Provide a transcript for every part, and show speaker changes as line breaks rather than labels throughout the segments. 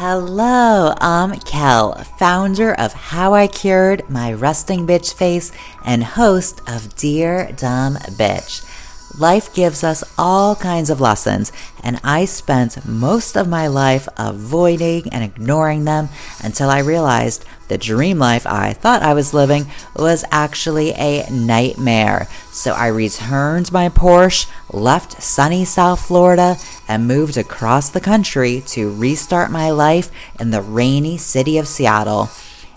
Hello, I'm Kel, founder of How I Cured My Resting Bitch Face and host of Dear Dumb Bitch. Life gives us all kinds of lessons, and I spent most of my life avoiding and ignoring them until I realized the dream life I thought I was living was actually a nightmare. So I returned my Porsche, left sunny South Florida, and moved across the country to restart my life in the rainy city of Seattle.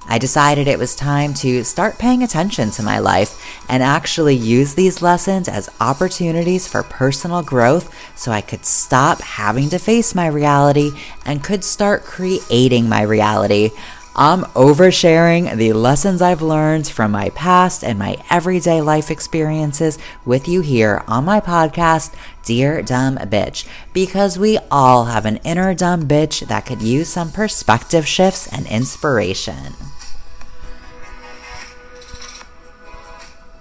I decided it was time to start paying attention to my life and actually use these lessons as opportunities for personal growth so I could stop having to face my reality and could start creating my reality. I'm oversharing the lessons I've learned from my past and my everyday life experiences with you here on my podcast, Dear Dumb Bitch, because we all have an inner dumb bitch that could use some perspective shifts and inspiration.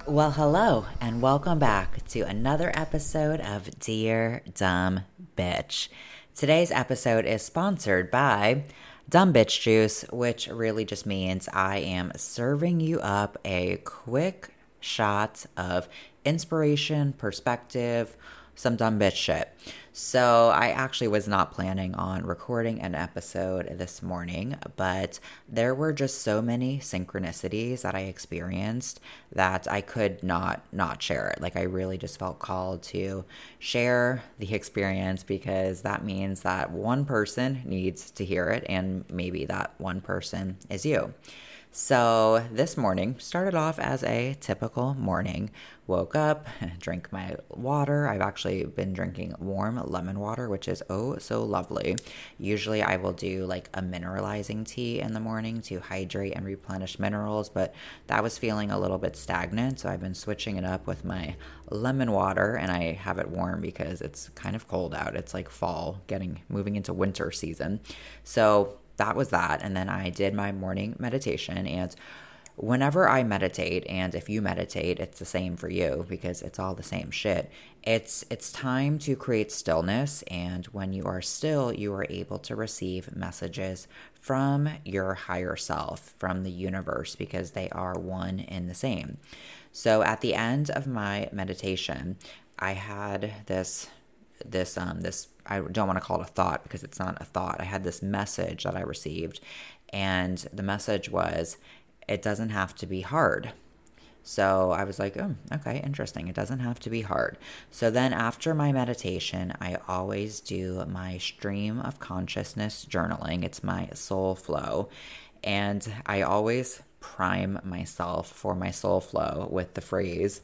Well, hello, and welcome back to another episode of Dear Dumb Bitch. Today's episode is sponsored by Dumb Bitch Juice, which really just means I am serving you up a quick shot of inspiration, perspective, some dumb bitch shit. So, I actually was not planning on recording an episode this morning, but there were just so many synchronicities that I experienced that I could not not share it. Like I really just felt called to share the experience because that means that one person needs to hear it and maybe that one person is you. So this morning started off as a typical morning. Woke up, drank my water. I've actually been drinking warm lemon water, which is oh so lovely. Usually I will do like a mineralizing tea in the morning to hydrate and replenish minerals, but that was feeling a little bit stagnant. So I've been switching it up with my lemon water and I have it warm because it's kind of cold out. It's like fall, getting moving into winter season. So that was that. And then I did my morning meditation. And whenever I meditate, and if you meditate, it's the same for you because it's all the same shit. It's it's time to create stillness, and when you are still, you are able to receive messages from your higher self, from the universe, because they are one and the same. So at the end of my meditation, I had this this um this I don't want to call it a thought because it's not a thought. I had this message that I received and the message was it doesn't have to be hard. So I was like, oh, okay, interesting. It doesn't have to be hard. So then after my meditation, I always do my stream of consciousness journaling. It's my soul flow. And I always prime myself for my soul flow with the phrase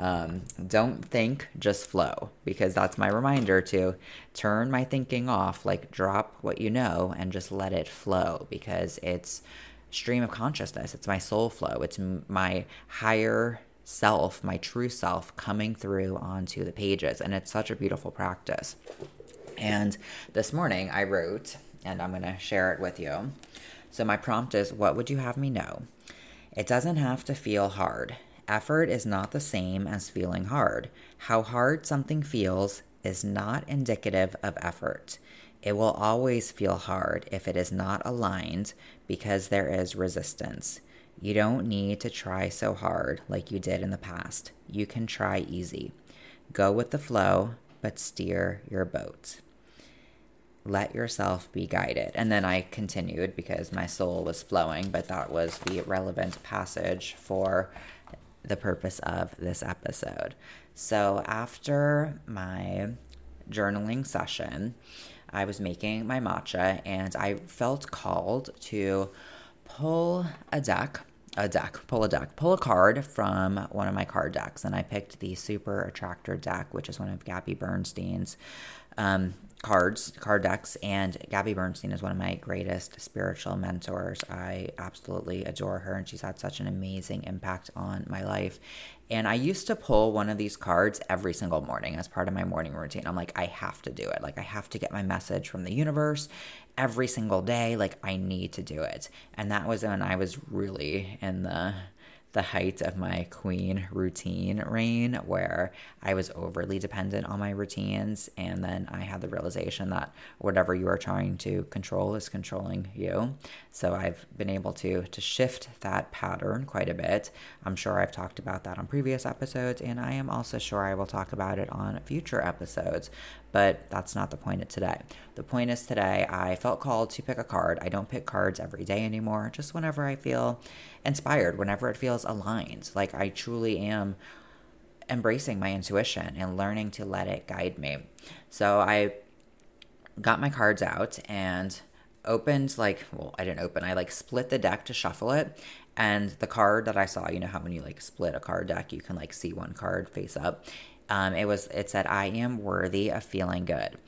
um, don't think, just flow, because that's my reminder to turn my thinking off, like drop what you know and just let it flow, because it's stream of consciousness. It's my soul flow. It's my higher self, my true self coming through onto the pages. And it's such a beautiful practice. And this morning I wrote, and I'm going to share it with you. So my prompt is What would you have me know? It doesn't have to feel hard. Effort is not the same as feeling hard. How hard something feels is not indicative of effort. It will always feel hard if it is not aligned because there is resistance. You don't need to try so hard like you did in the past. You can try easy. Go with the flow, but steer your boat. Let yourself be guided. And then I continued because my soul was flowing, but that was the relevant passage for the purpose of this episode. So, after my journaling session, I was making my matcha and I felt called to pull a deck, a deck, pull a deck, pull a card from one of my card decks. And I picked the Super Attractor deck, which is one of Gabby Bernstein's um, cards, card decks, and Gabby Bernstein is one of my greatest spiritual mentors. I absolutely adore her, and she's had such an amazing impact on my life. And I used to pull one of these cards every single morning as part of my morning routine. I'm like, I have to do it. Like, I have to get my message from the universe every single day. Like, I need to do it. And that was when I was really in the the height of my queen routine reign where I was overly dependent on my routines. And then I had the realization that whatever you are trying to control is controlling you. So I've been able to, to shift that pattern quite a bit. I'm sure I've talked about that on previous episodes, and I am also sure I will talk about it on future episodes. But that's not the point of today. The point is today I felt called to pick a card. I don't pick cards every day anymore, just whenever I feel inspired, whenever it feels aligned. Like I truly am embracing my intuition and learning to let it guide me. So I got my cards out and opened like well i didn't open i like split the deck to shuffle it and the card that i saw you know how when you like split a card deck you can like see one card face up um, it was it said i am worthy of feeling good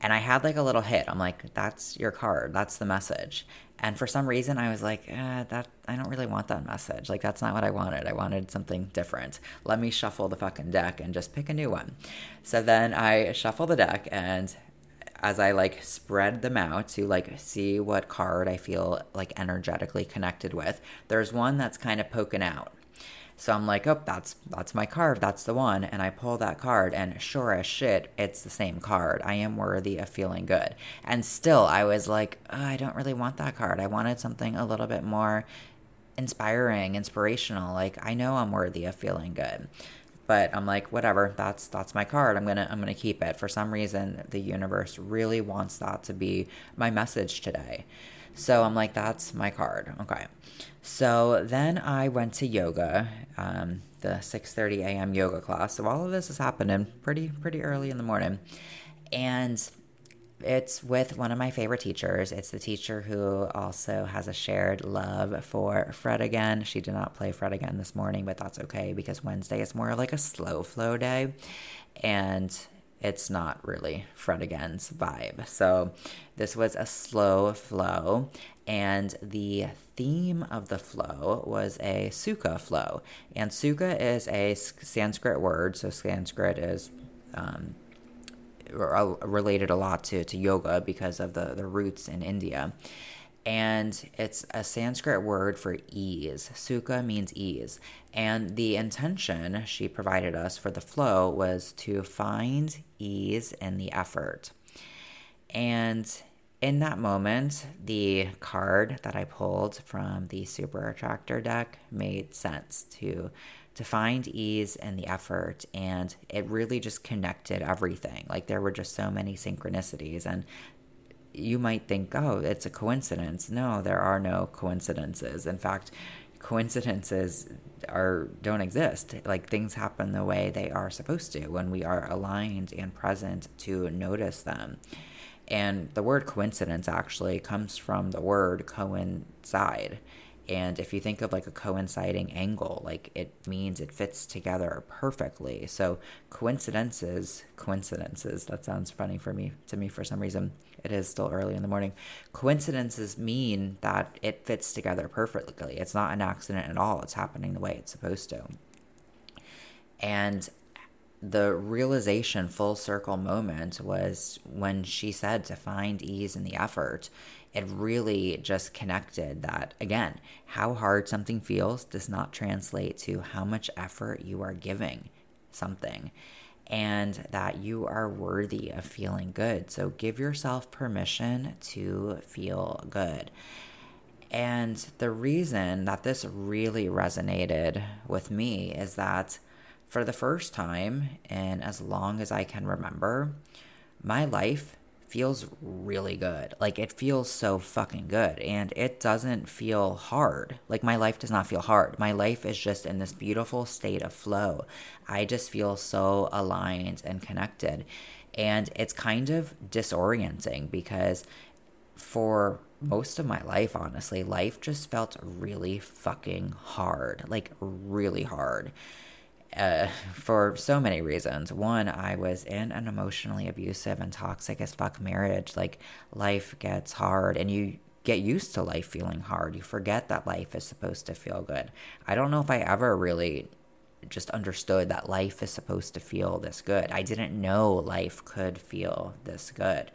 and i had like a little hit i'm like that's your card that's the message and for some reason, I was like, eh, that I don't really want that message. Like that's not what I wanted. I wanted something different. Let me shuffle the fucking deck and just pick a new one. So then I shuffle the deck and as I like spread them out to like see what card I feel like energetically connected with, there's one that's kind of poking out. So I'm like, oh, that's that's my card. That's the one. And I pull that card, and sure as shit, it's the same card. I am worthy of feeling good. And still, I was like, oh, I don't really want that card. I wanted something a little bit more inspiring, inspirational. Like I know I'm worthy of feeling good. But I'm like, whatever. That's that's my card. I'm gonna I'm gonna keep it. For some reason, the universe really wants that to be my message today. So I'm like, that's my card. Okay. So then I went to yoga, um, the 6:30 a.m. yoga class. So all of this is happening pretty pretty early in the morning, and it's with one of my favorite teachers. It's the teacher who also has a shared love for Fred again. She did not play Fred again this morning, but that's okay because Wednesday is more like a slow flow day, and it's not really Fred Again's vibe. So this was a slow flow, and the theme of the flow was a sukha flow. And sukha is a Sanskrit word, so Sanskrit is um, related a lot to, to yoga because of the, the roots in India and it's a Sanskrit word for ease. Sukha means ease. And the intention she provided us for the flow was to find ease in the effort. And in that moment, the card that I pulled from the Super Attractor deck made sense to to find ease in the effort and it really just connected everything like there were just so many synchronicities and you might think, oh, it's a coincidence. No, there are no coincidences. In fact, coincidences are don't exist. Like things happen the way they are supposed to when we are aligned and present to notice them. And the word coincidence actually comes from the word coincide. And if you think of like a coinciding angle, like it means it fits together perfectly. So coincidences, coincidences, that sounds funny for me to me for some reason. It is still early in the morning. Coincidences mean that it fits together perfectly. It's not an accident at all. It's happening the way it's supposed to. And the realization full circle moment was when she said to find ease in the effort it really just connected that again, how hard something feels does not translate to how much effort you are giving something and that you are worthy of feeling good. So give yourself permission to feel good. And the reason that this really resonated with me is that for the first time, and as long as I can remember, my life feels really good. Like it feels so fucking good and it doesn't feel hard. Like my life does not feel hard. My life is just in this beautiful state of flow. I just feel so aligned and connected. And it's kind of disorienting because for most of my life, honestly, life just felt really fucking hard. Like really hard uh, for so many reasons. One, I was in an emotionally abusive and toxic as fuck marriage. Like, life gets hard, and you get used to life feeling hard. You forget that life is supposed to feel good. I don't know if I ever really just understood that life is supposed to feel this good. I didn't know life could feel this good.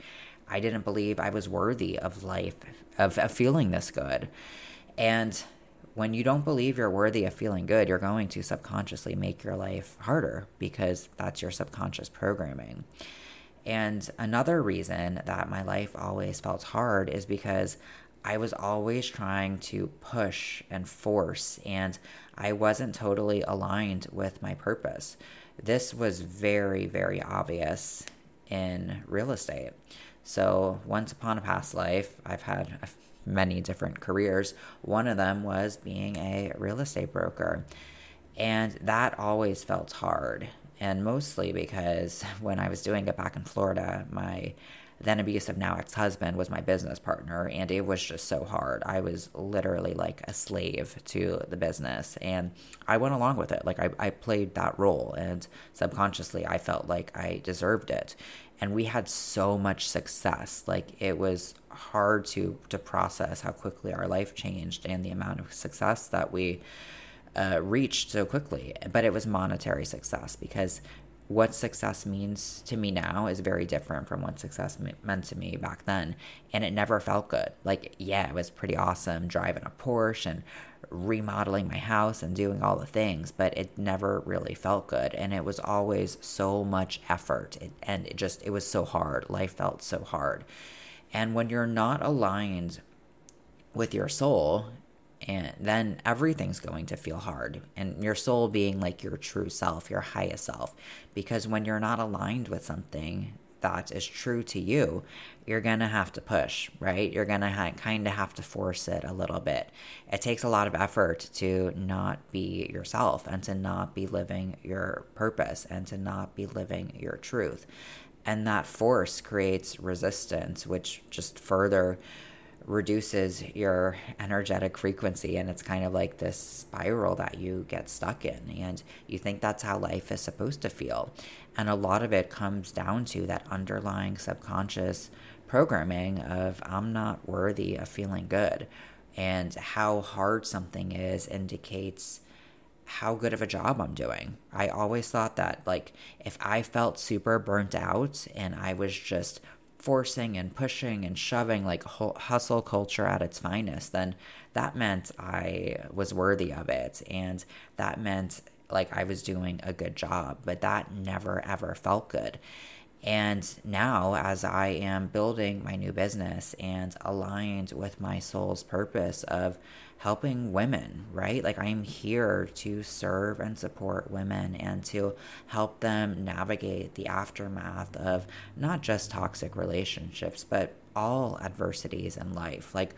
I didn't believe I was worthy of life, of, of feeling this good. And when you don't believe you're worthy of feeling good, you're going to subconsciously make your life harder because that's your subconscious programming. And another reason that my life always felt hard is because I was always trying to push and force, and I wasn't totally aligned with my purpose. This was very, very obvious in real estate. So, once upon a past life, I've had many different careers. One of them was being a real estate broker. And that always felt hard. And mostly because when I was doing it back in Florida, my then abusive, now ex husband was my business partner. And it was just so hard. I was literally like a slave to the business. And I went along with it. Like I, I played that role. And subconsciously, I felt like I deserved it and we had so much success. Like it was hard to to process how quickly our life changed and the amount of success that we uh, reached so quickly. But it was monetary success because what success means to me now is very different from what success meant to me back then and it never felt good like yeah it was pretty awesome driving a porsche and remodeling my house and doing all the things, but it never really felt good. And it was always so much effort. It, and it just, it was so hard. Life felt so hard. And when you're not aligned with your soul, and then everything's going to feel hard. And your soul being like your true self, your highest self. Because when you're not aligned with something, that is true to you, you're going to have to push, right? You're going to ha- kind of have to force it a little bit. It takes a lot of effort to not be yourself and to not be living your purpose and to not be living your truth. And that force creates resistance, which just further reduces your energetic frequency and it's kind of like this spiral that you get stuck in and you think that's how life is supposed to feel and a lot of it comes down to that underlying subconscious programming of i'm not worthy of feeling good and how hard something is indicates how good of a job I'm doing. I always thought that like if I felt super burnt out and I was just forcing and pushing and shoving like hustle culture at its finest, then that meant I was worthy of it. And that meant like I was doing a good job, but that never ever felt good. And now, as I am building my new business and aligned with my soul's purpose of helping women, right? Like I'm here to serve and support women and to help them navigate the aftermath of not just toxic relationships, but all adversities in life. Like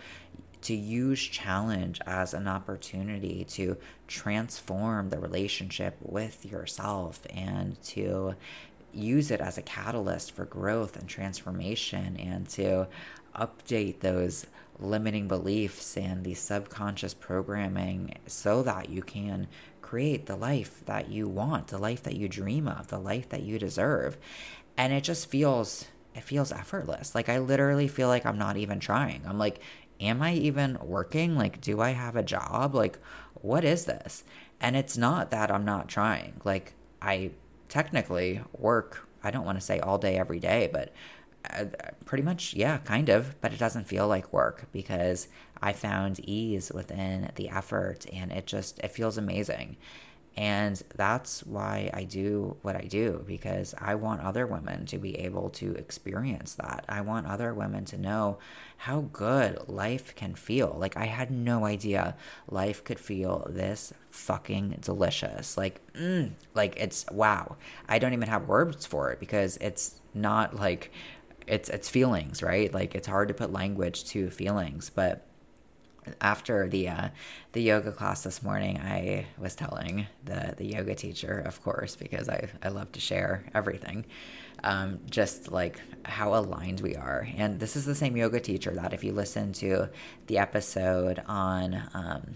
to use challenge as an opportunity to transform the relationship with yourself and to use it as a catalyst for growth and transformation and to update those limiting beliefs and the subconscious programming so that you can create the life that you want, the life that you dream of, the life that you deserve. And it just feels it feels effortless. Like I literally feel like I'm not even trying. I'm like am I even working? Like do I have a job? Like what is this? And it's not that I'm not trying. Like I technically work I don't want to say all day every day, but pretty much, yeah, kind of, but it doesn't feel like work because I found ease within the effort and it just it feels amazing. And that's why I do what I do because I want other women to be able to experience that. I want other women to know how good life can feel. Like, I had no idea life could feel this fucking delicious. Like, mm, like it's wow. I don't even have words for it because it's not like it's it's feelings, right? Like it's hard to put language to feelings, but after the uh, the yoga class this morning, I was telling the the yoga teacher, of course, because I I love to share everything, um, just like how aligned we are. And this is the same yoga teacher that if you listen to the episode on. Um,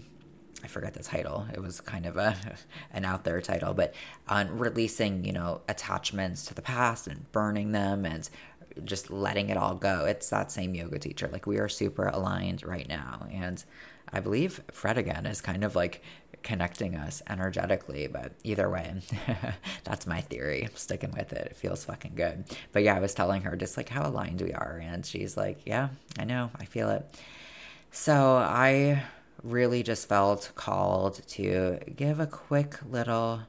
I forget the title. It was kind of a an out there title, but on releasing, you know, attachments to the past and burning them and just letting it all go. It's that same yoga teacher. Like we are super aligned right now. And I believe Fred again is kind of like connecting us energetically. But either way, that's my theory. I'm sticking with it. It feels fucking good. But yeah, I was telling her just like how aligned we are. And she's like, yeah, I know. I feel it. So I really just felt called to give a quick little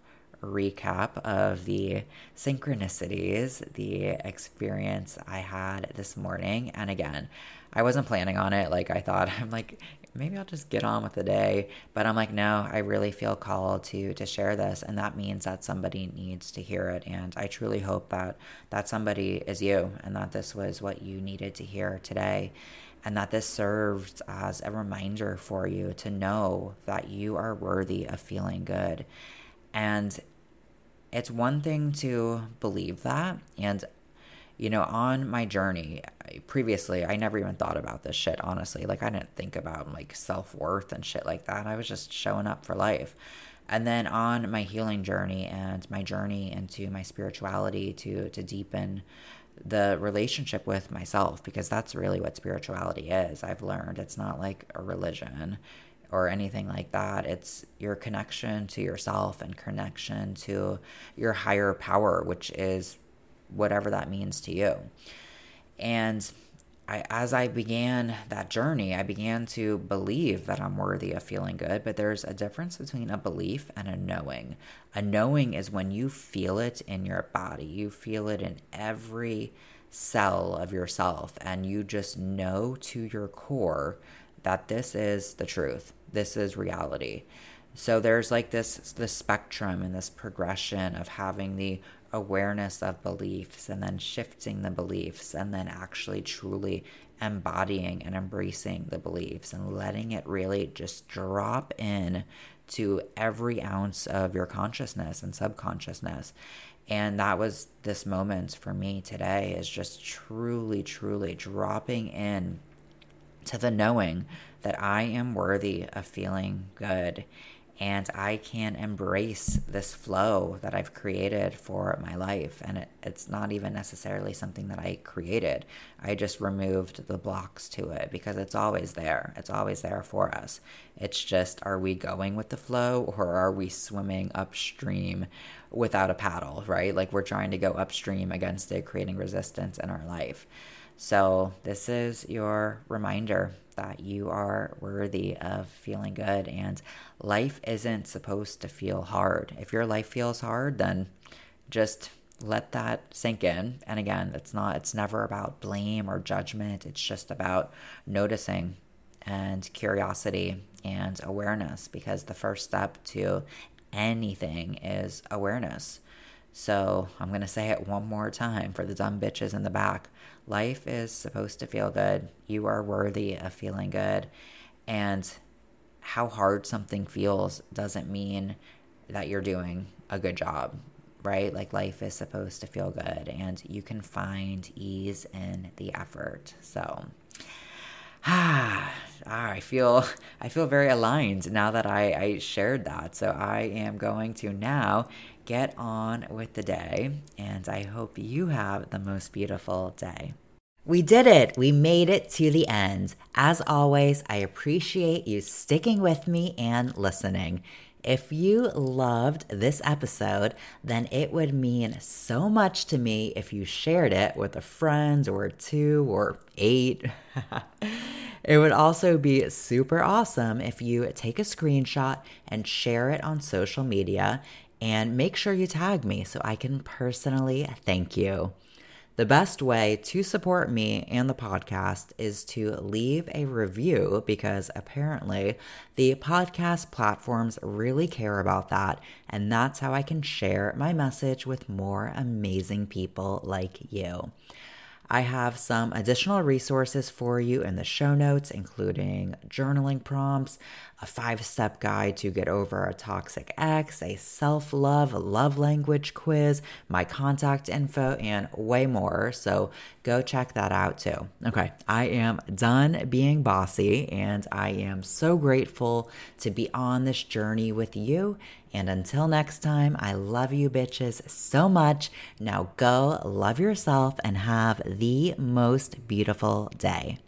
recap of the synchronicities, the experience I had this morning. And again, I wasn't planning on it. Like, I thought, I'm like, maybe I'll just get on with the day. But I'm like, no, I really feel called to to share this, and that means that somebody needs to hear it. And I truly hope that that somebody is you, and that this was what you needed to hear today. And that this serves as a reminder for you to know that you are worthy of feeling good. And it's one thing to believe that. And, you know, on my journey, previously, I never even thought about this shit, honestly. Like, I didn't think about like self worth and shit like that. I was just showing up for life. And then on my healing journey and my journey into my spirituality to, to deepen the relationship with myself, because that's really what spirituality is. I've learned it's not like a religion or anything like that. It's your connection to yourself and connection to your higher power, which is whatever that means to you. And I, as I began that journey, I began to believe that I'm worthy of feeling good, but there's a difference between a belief and a knowing. A knowing is when you feel it in your body, you feel it in every cell of yourself, and you just know to your core that this is the truth this is reality. So there's like this this spectrum and this progression of having the awareness of beliefs and then shifting the beliefs and then actually truly embodying and embracing the beliefs and letting it really just drop in to every ounce of your consciousness and subconsciousness. And that was this moment for me today is just truly, truly dropping in to the knowing that I am worthy of feeling good and I can embrace this flow that I've created for my life. And it, it's not even necessarily something that I created. I just removed the blocks to it because it's always there. It's always there for us. It's just, are we going with the flow or are we swimming upstream without a paddle, right? Like we're trying to go upstream against it, creating resistance in our life. So, this is your reminder that you are worthy of feeling good and life isn't supposed to feel hard. If your life feels hard, then just let that sink in. And again, it's not it's never about blame or judgment. It's just about noticing and curiosity and awareness because the first step to anything is awareness. So I'm going to say it one more time for the dumb bitches in the back. Life is supposed to feel good. You are worthy of feeling good. And how hard something feels doesn't mean that you're doing a good job, right? Like life is supposed to feel good and you can find ease in the effort. So, ah, I feel I feel very aligned now that I, I shared that. So I am going to now get on with the day, and I hope you have the most beautiful day. We did it! We made it to the end. As always, I appreciate you sticking with me and listening. If you loved this episode, then it would mean so much to me if you shared it with a friend or two or eight. it would also be super awesome if you take a screenshot and share it on social media and make sure you tag me so I can personally thank you. The best way to support me and the podcast is to leave a review because apparently the podcast platforms really care about that. And that's how I can share my message with more amazing people like you. I have some additional resources for you in the show notes, including journaling prompts, a five step guide to get over a toxic ex, a self love love language quiz, my contact info, and way more. So go check that out too. Okay, I am done being bossy, and I am so grateful to be on this journey with you. And until next time, I love you bitches so much. Now go love yourself and have the most beautiful day.